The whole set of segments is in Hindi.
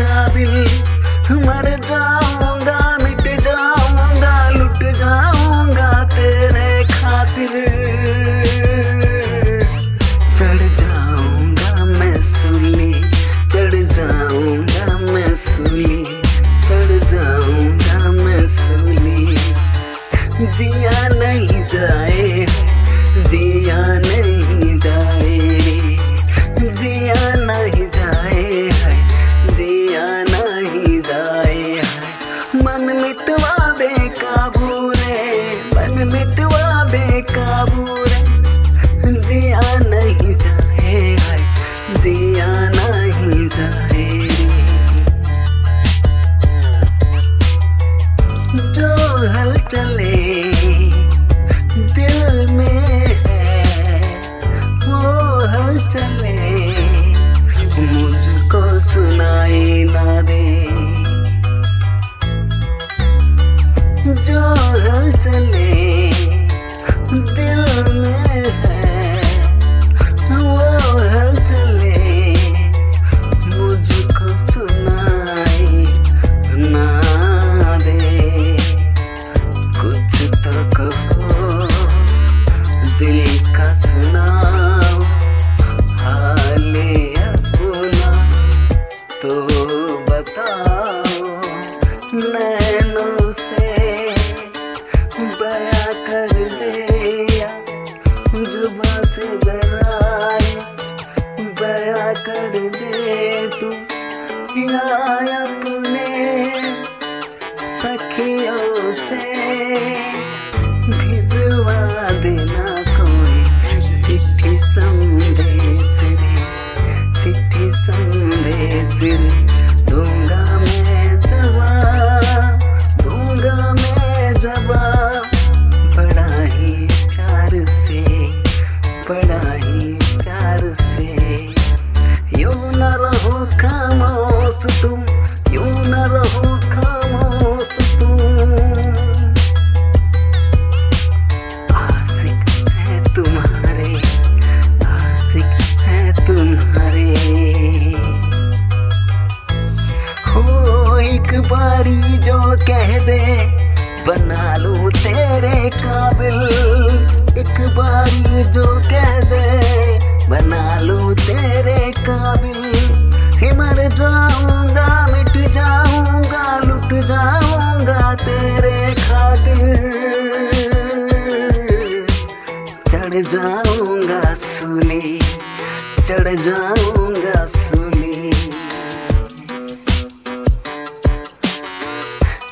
काबिल मर जा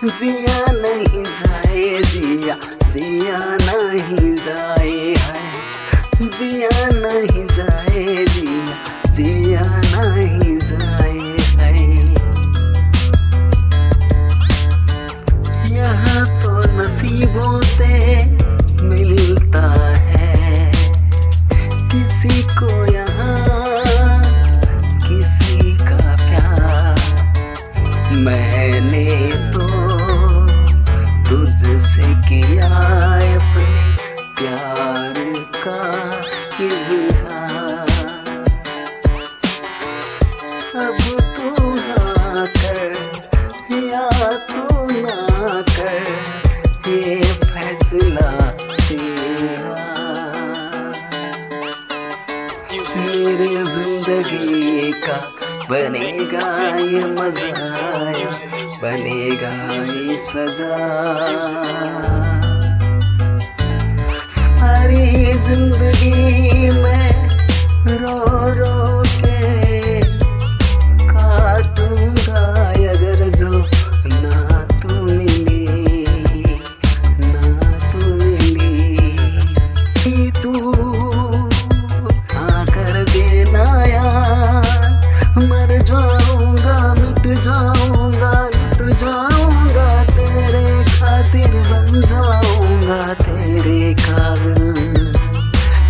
जिया नहीं जाए जिया जिया नहीं जाए है जिया नहीं जाए जिया जिया नहीं जाए है यहाँ तो नसीबों से बनेगा ही सदा सावन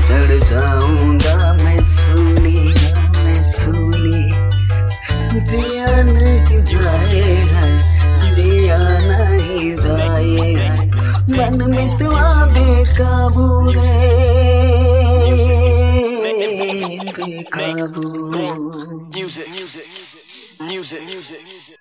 चढ़ जाए है जिया नहीं जाए है मन में तो बेकाबू रे बेकाबू music music music music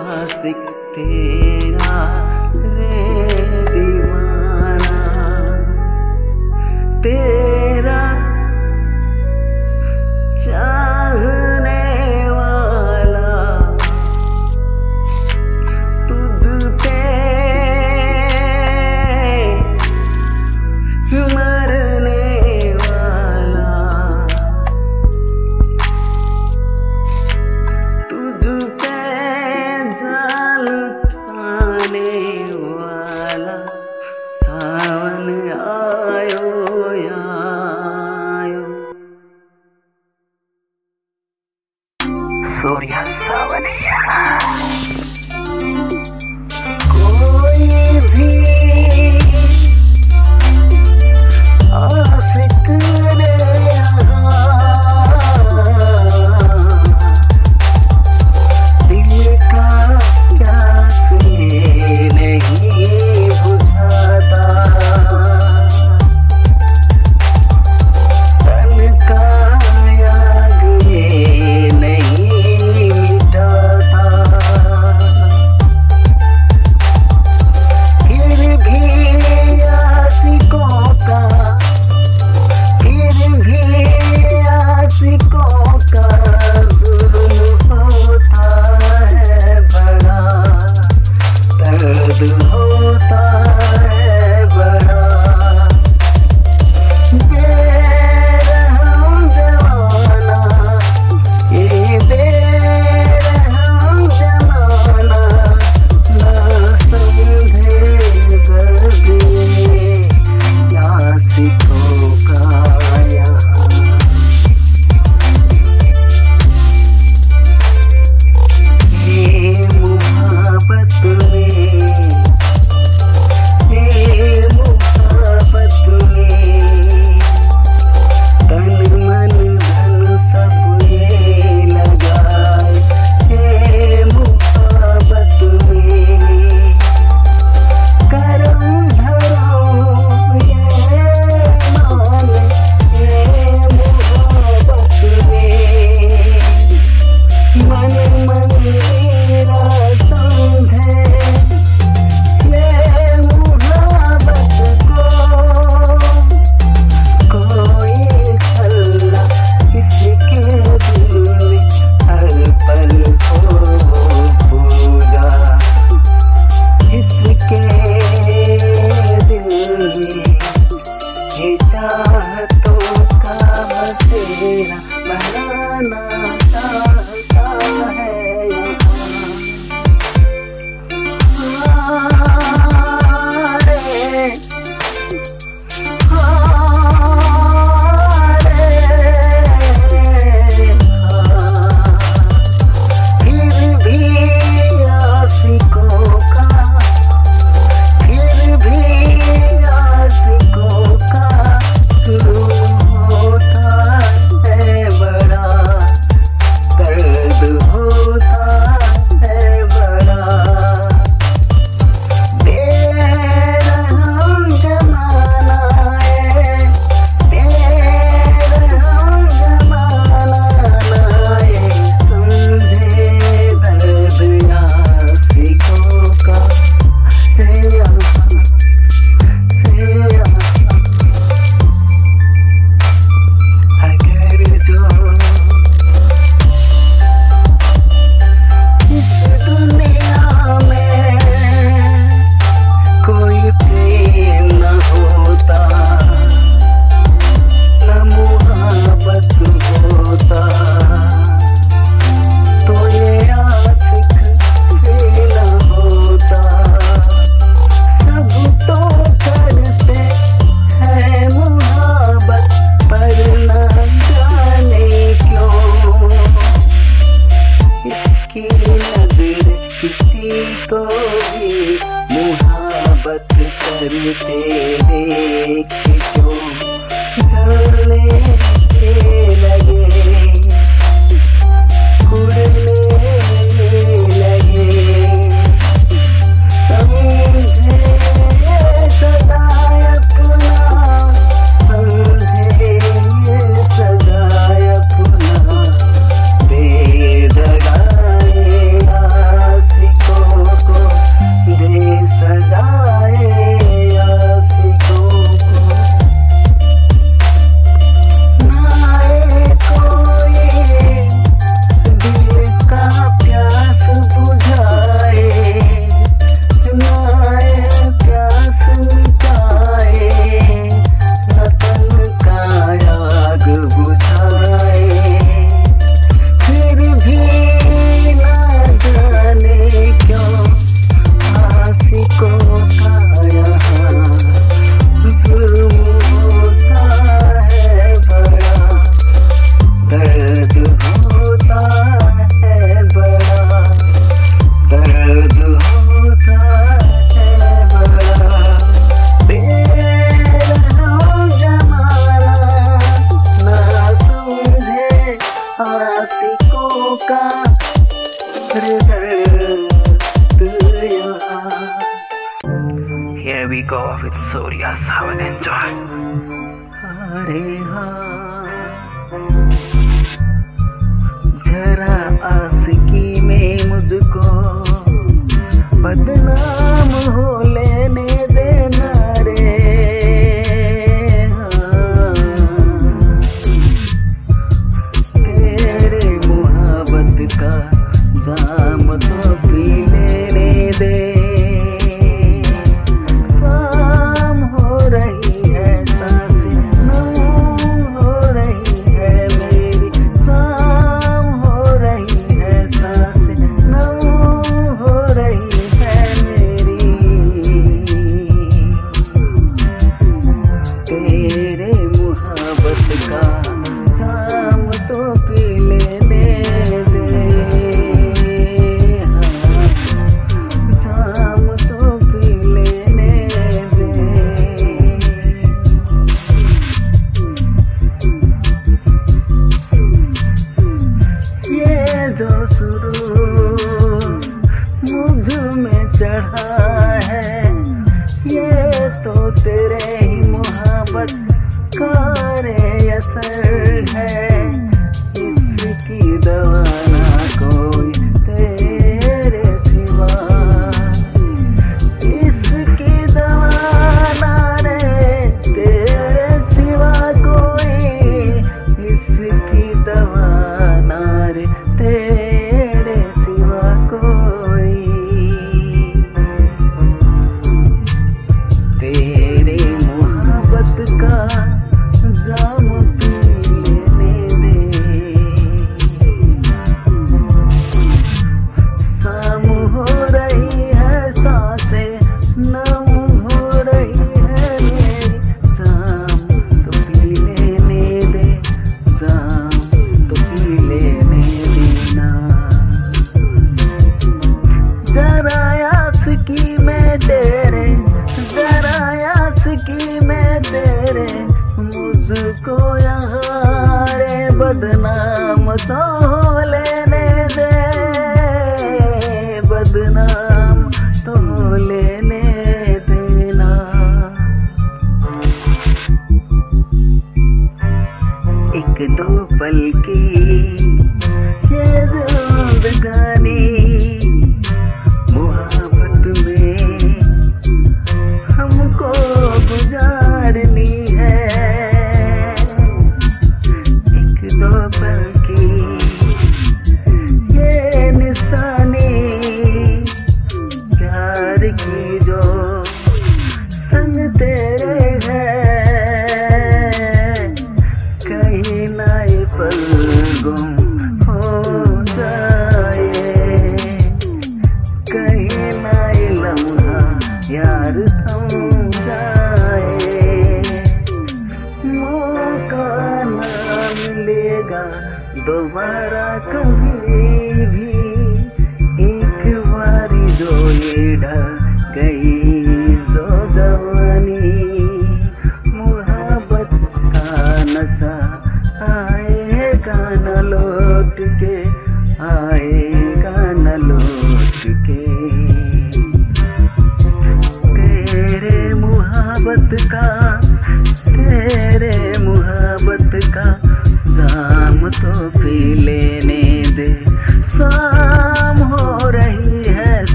आशिक तेरा रे दीवाना। तेरा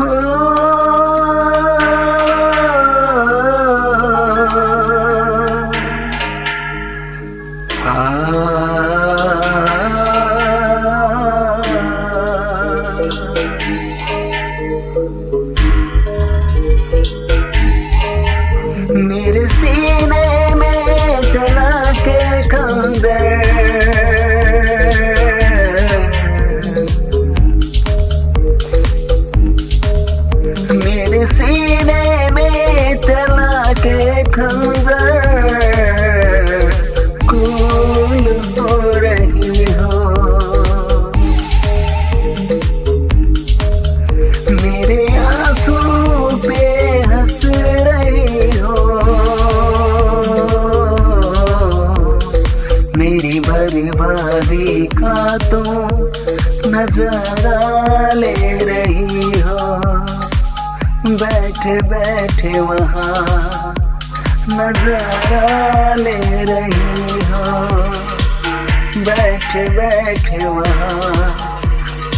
मेरे बैठे वहाँ नज़ारा ले रही हो। बैठे बैठे वहाँ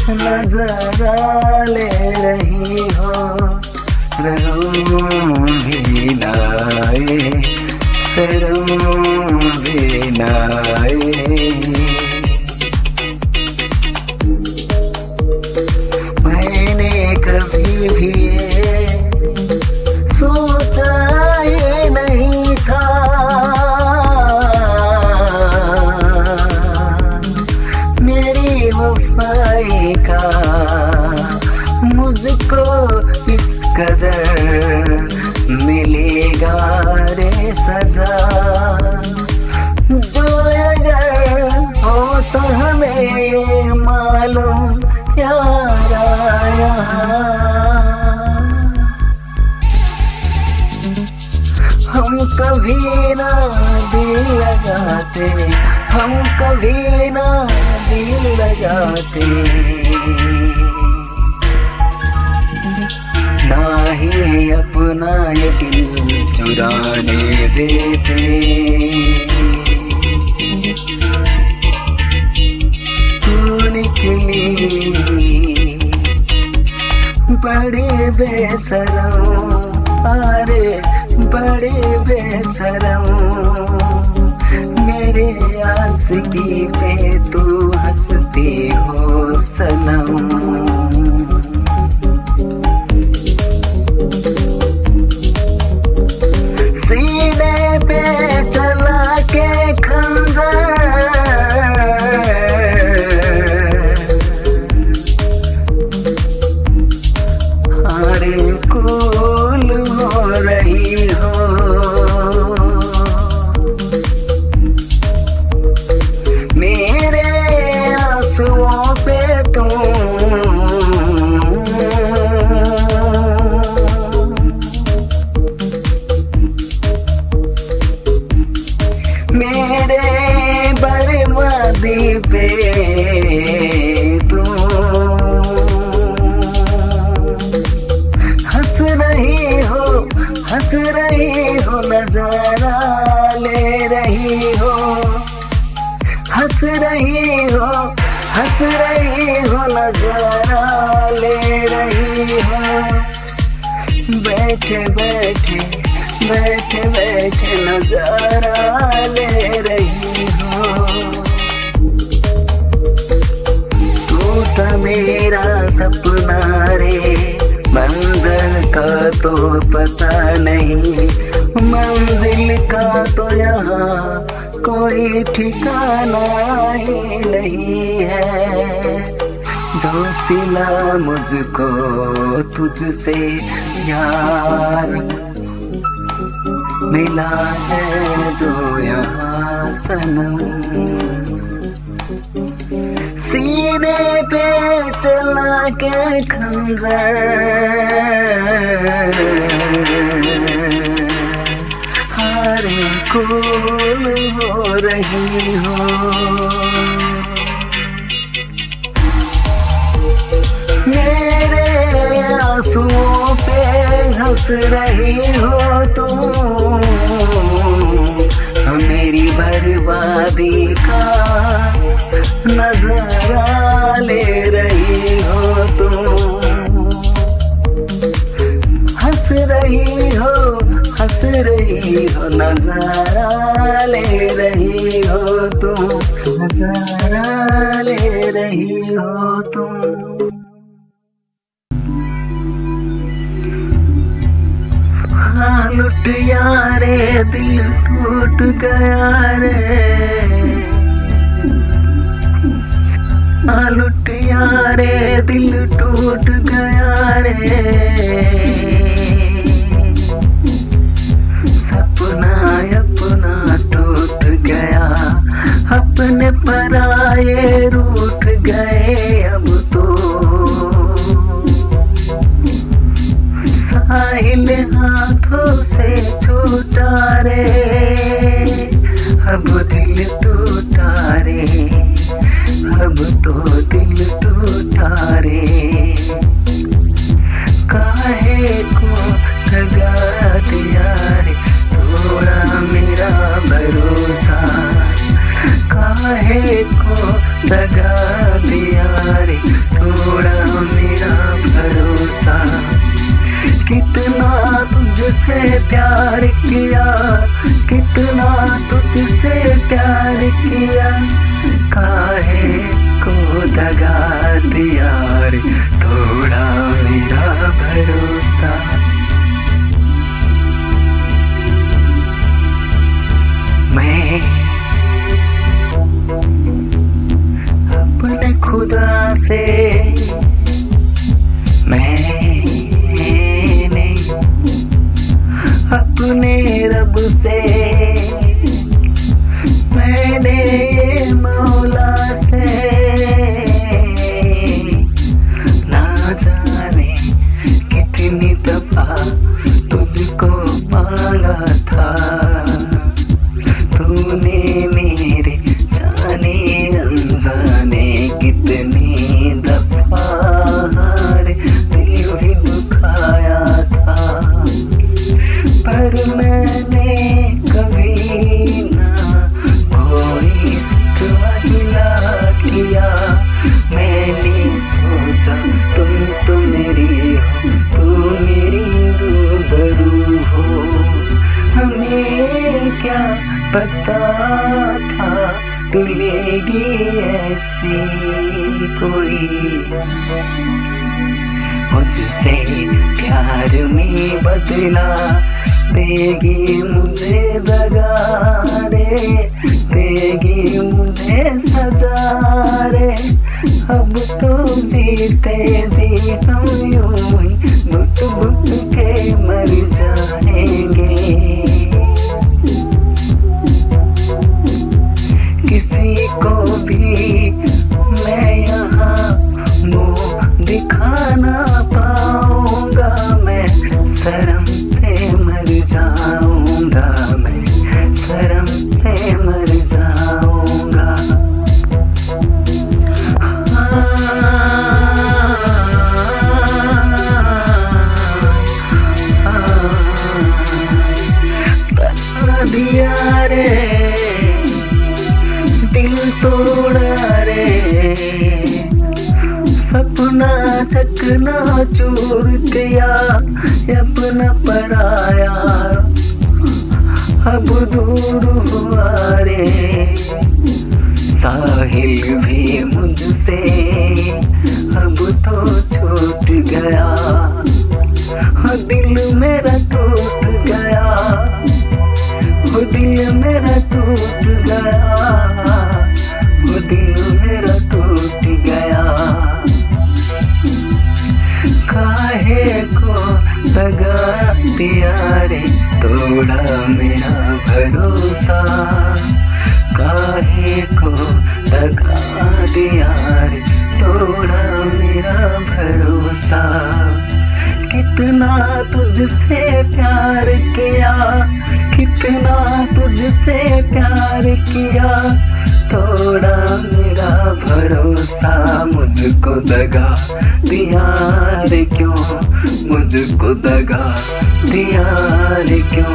नज़ारा ले रही हो। रहूँ भी नाए भी नाए। लगाते हम कभी ना दिल लगाते ना ही अपना ये दिल चुराने देते। बड़े बेसरम अरे बड़े बेसरम। मेरे आस की पे तू हंसती हो सनम। पे ले रही हो। तू मेरा सपना रे, मंजिल का तो पता नहीं। मंजिल का तो यहाँ कोई ठिकाना ही नहीं है। जो सिला मुझको तुझसे यार मिला है जो यहाँ सीने। पे चला के खंजर। हारे कूल हो रही हो। मेरे आंसुओं पे हंस रही हो तुम हाँ, नदी नजरा ले रही हो तुम हंस रही हो हंस रही हो नजरा ले रही हो तुम नज़ारा ले रही हो तुम लुट यारे दिल टूट गया रे। लुटिया रे, दिल टूट गया रे। सपना अपना टूट गया, अपने पर आए रूठ गए अब तो। साहिल हाथों से छूटा रे, अब दिल टूटा रे। को दगा दिया रे थोड़ा मेरा भरोसा कितना तुझसे प्यार किया, कितना तुझसे प्यार किया, काहे को दगा दिया? रे क्यों? मुझको दगा दिया रे क्यों?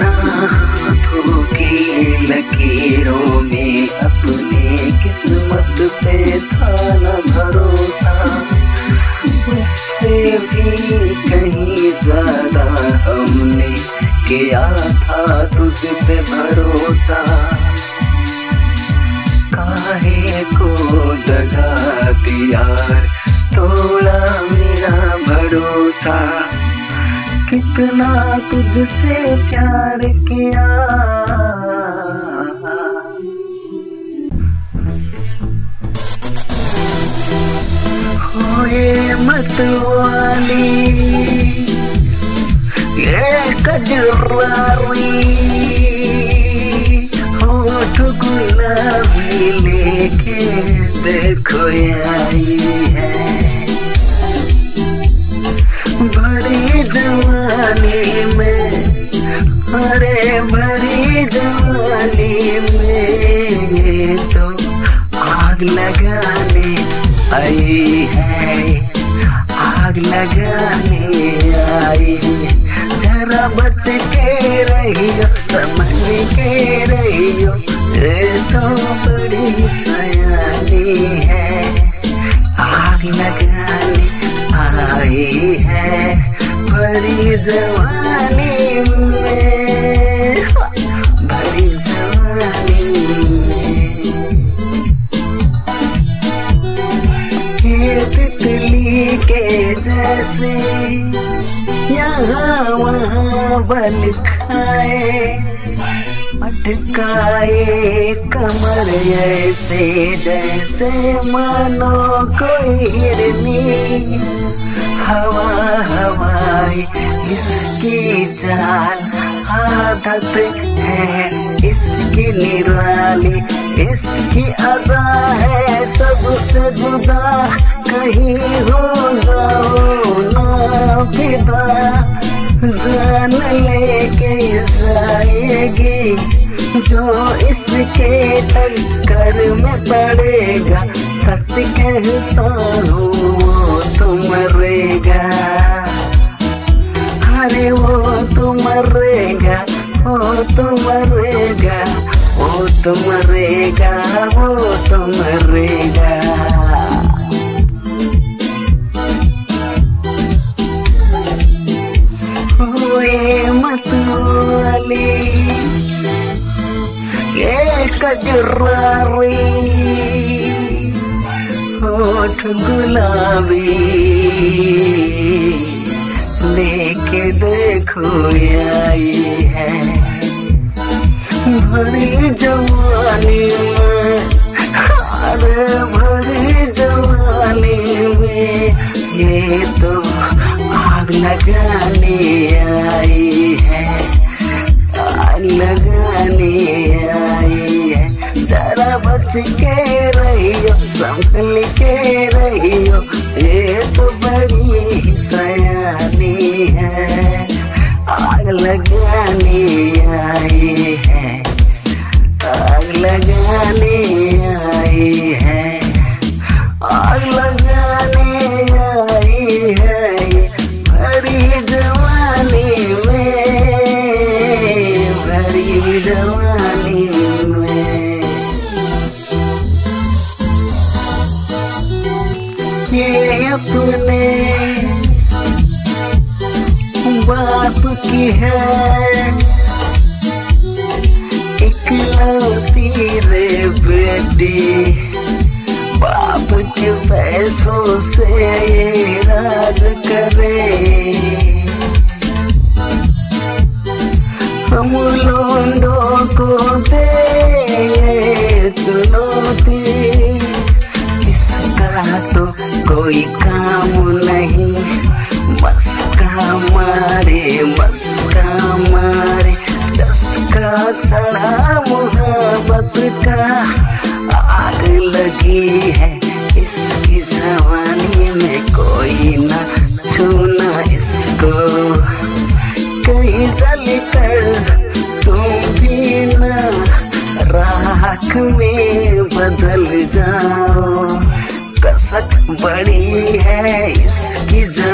हाथों की लकीरों में अपने किस्मत पे था न भरोसा, उससे भी कहीं ज़्यादा हमने किया था तुझ पे भरोसा। काहे को दगा दिया तोड़ा मेरा भरोसा। कितना तुझसे प्यार किया। होए मत वाली, ये होठ गुलाबी लेके देखो आई है। बड़ी जवानी में अरे बड़ी जवानी में तो आग लगाने आई है। आग लगाने आई जरा बच के रहियो, समझ के रहियो। तो बड़ी सयानी है। आग लगाने आई है बड़ी जवानी में। बड़ी जवानी में। के जैसे यहाँ वहाँ बल खाए। अटकाए कमर ऐसे जैसे मानो कोई हिरनी हवा हवाई, इसकी चाल आदत है, इसकी निराली, इसकी अदा है। सबसे जुदा कहीं हो जाओ, ना फिदा। जान लेके जाएगी। जो इसके टक्कर में पड़ेगा सच कहता हूँ, वो तो मरेगा। अरे वो तो मरेगा, वो तो मरेगा, वो तो मरेगा, वो तो मरेगा। हुए मतवाली ये कजरारी होठ गुलाबी लेके देखो आई है भरी जवानी में भरी जवानी में ये तो आग लगाने आई है आग लगाने आई के रहियो संभल के रहियो ये तो बड़ी सयानी है। आग लगाने आई है, आग लगाने बेटी बाप के पैसों से राज करे। हम लोंडों को दे चुनौती इसका तो कोई काम नहीं। मस्का मारे मस्का मारे। चस्का चढ़ा मोहब्बत का। लगी है। इसकी जवानी में कोई ना छूना इसको। कहीं जल कर तुम भी राख में बदल जाओ। कसक बड़ी है इसकी जवानी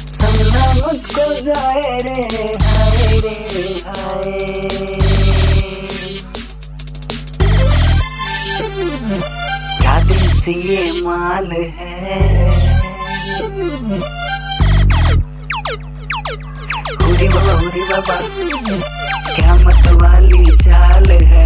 मुझको जाए रे रे देसी ये माल है बाबा क्या मत वाली चाल है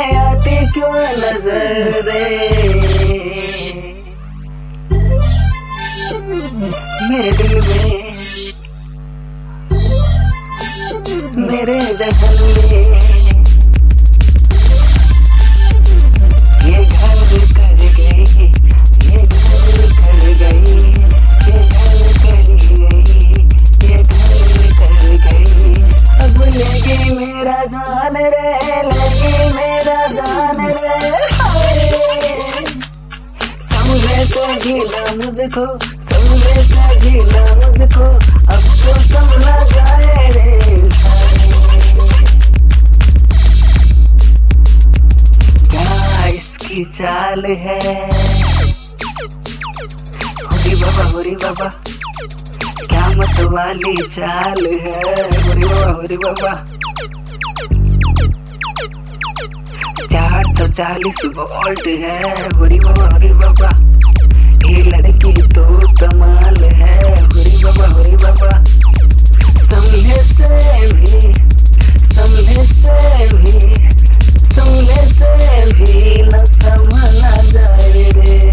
आती क्यों नज़र रे? मेरे दिल में तो तो चाल है होरी बाबा होरी बाबा क्या मत वाली चाल है होरी बाबा बाबा चार सौ चालीस वोल्ट है? होरी बाबा होरी बाबा। लड़की तो कमाल है बाबा होरी बाबा समझे से भी न समझा जाए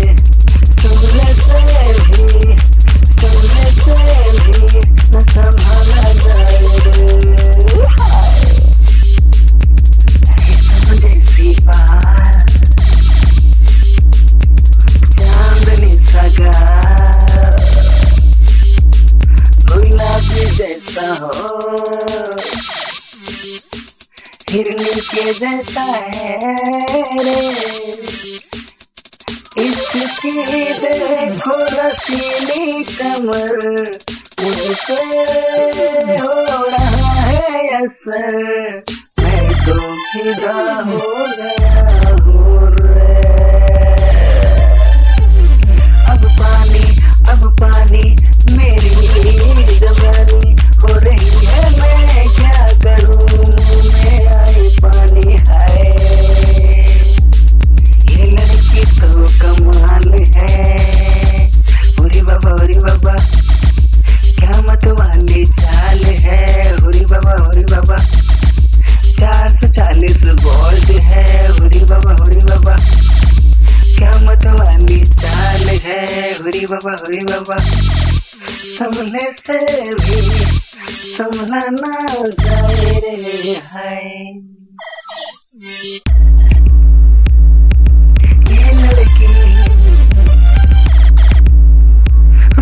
के जैसा है रे। इसकी देखो रसीली कमर मुझसे हो रहा है असर। मैं तो फिदा हो गया। हुरी बाबा हरी बाबा सुनने से भी समझना ना जाए रे हाय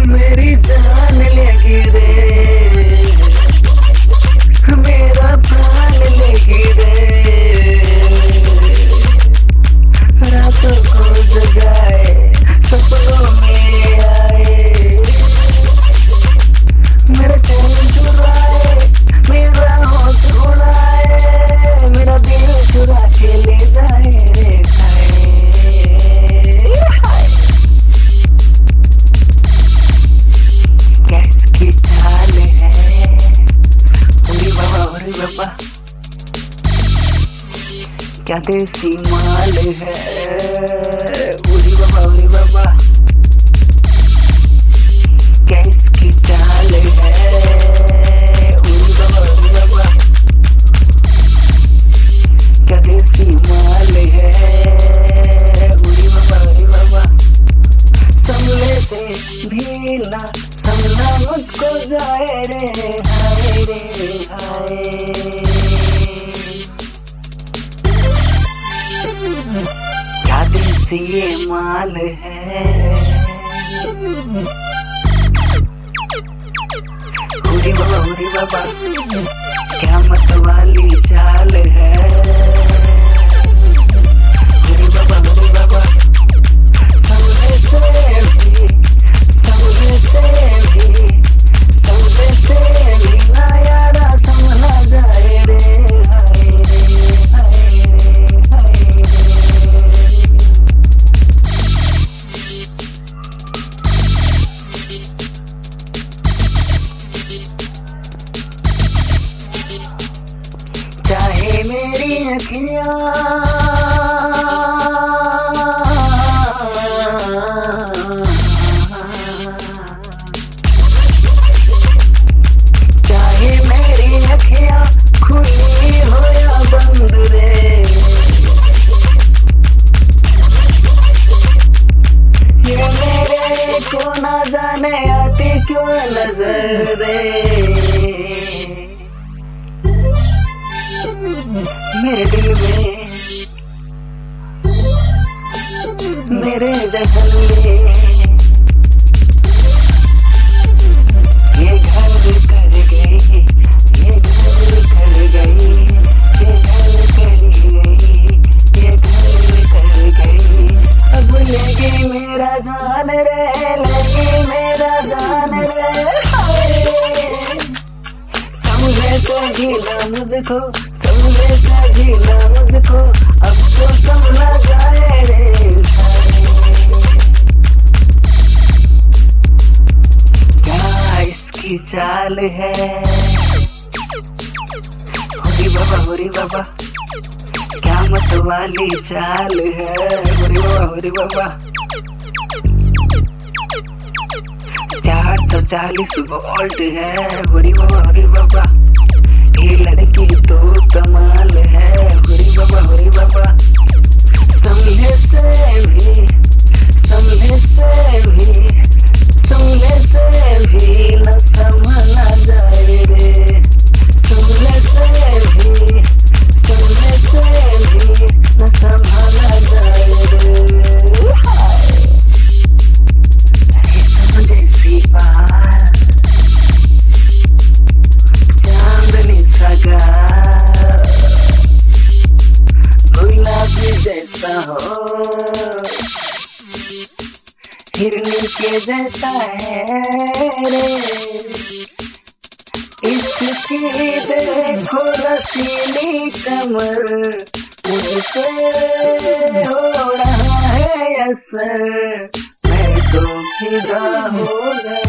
मेरी जान लगी रे। देसी माल है। उरी बाबा उरी बाबा गैस की चाल है। उरी बाबा उरी बाबा क्या देसी माल है? उरी बाबा उरी बाबा संभले से भी ना संभला मुझको जाए रे, हाय रे, हाय ये माल है। बाबा क्या मतवाली चाल है? चाल है। हरे बाबा हरे बाबा चार सौ चालीस वोल्ट है। हरे बाबा हरी बाबा ये लड़की तो कमाल है। हरे बाबा हरी बाबा समझे से भी समझे से भी समझे से भी ना इसकी देखो रसीली कमर मुझसे हो रहा है असर। मैं तो फिदा हो गया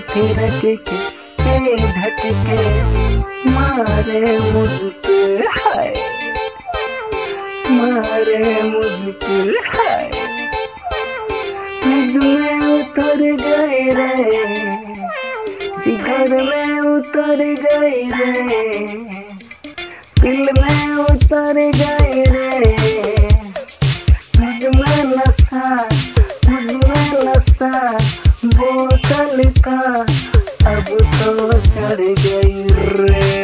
थे रटके के धटके मारे मुझ हाय। मारे मुझ पे हाय में उतर गए रे जिगर में उतर गए रे, दिल में उतर गए रे। मुझमें नशा buscar, a buscar, buscar,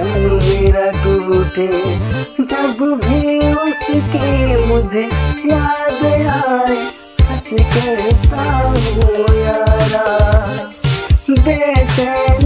संग मेरा टूटे जब भी उसके मुझे याद आए सच करता हूँ यारा बेचैन